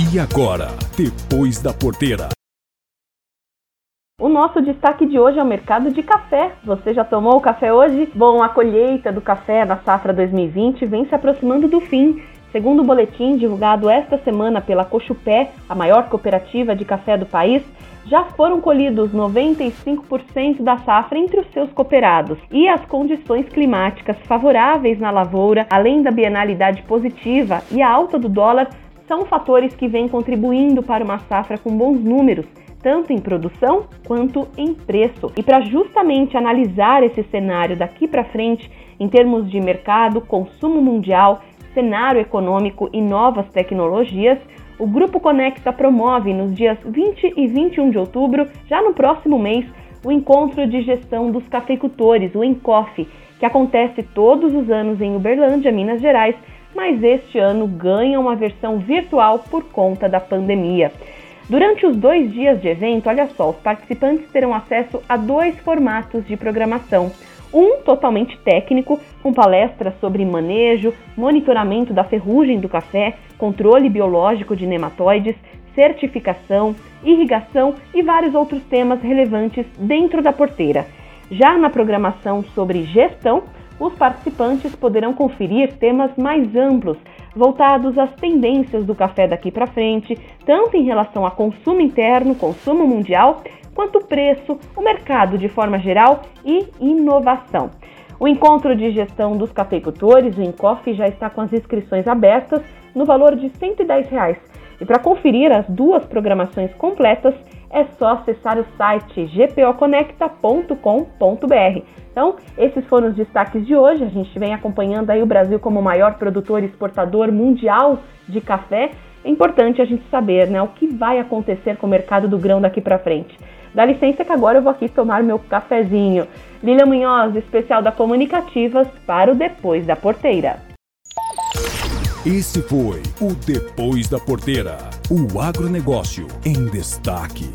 E agora, depois da porteira. O nosso destaque de hoje é o mercado de café. Você já tomou o café hoje? Bom, a colheita do café da safra 2020 vem se aproximando do fim. Segundo o boletim divulgado esta semana pela Cochupé, a maior cooperativa de café do país, já foram colhidos 95% da safra entre os seus cooperados. E as condições climáticas favoráveis na lavoura, além da bienalidade positiva e a alta do dólar, são fatores que vêm contribuindo para uma safra com bons números tanto em produção quanto em preço. E para justamente analisar esse cenário daqui para frente, em termos de mercado, consumo mundial, cenário econômico e novas tecnologias, o Grupo Conexa promove nos dias 20 e 21 de outubro, já no próximo mês, o Encontro de Gestão dos Cafeicultores, o ENCOF, que acontece todos os anos em Uberlândia, Minas Gerais, mas este ano ganha uma versão virtual por conta da pandemia. Durante os dois dias de evento, olha só, os participantes terão acesso a dois formatos de programação. Um totalmente técnico, com palestras sobre manejo, monitoramento da ferrugem do café, controle biológico de nematóides, certificação, irrigação e vários outros temas relevantes dentro da porteira. Já na programação sobre gestão, os participantes poderão conferir temas mais amplos, voltados às tendências do café daqui para frente, tanto em relação a consumo interno, consumo mundial, quanto preço, o mercado de forma geral e inovação. O encontro de gestão dos cafeicultores, o Encof, já está com as inscrições abertas no valor de 110 reais. E para conferir as duas programações completas, é só acessar o site gpoconecta.com.br. Então, esses foram os destaques de hoje. A gente vem acompanhando aí o Brasil como o maior produtor e exportador mundial de café. É importante a gente saber, né, o que vai acontecer com o mercado do grão daqui para frente. Dá licença que agora eu vou aqui tomar meu cafezinho. Lilia Munhoz, especial da Comunicativas, para o Depois da Porteira. Esse foi o Depois da Porteira, o agronegócio em destaque.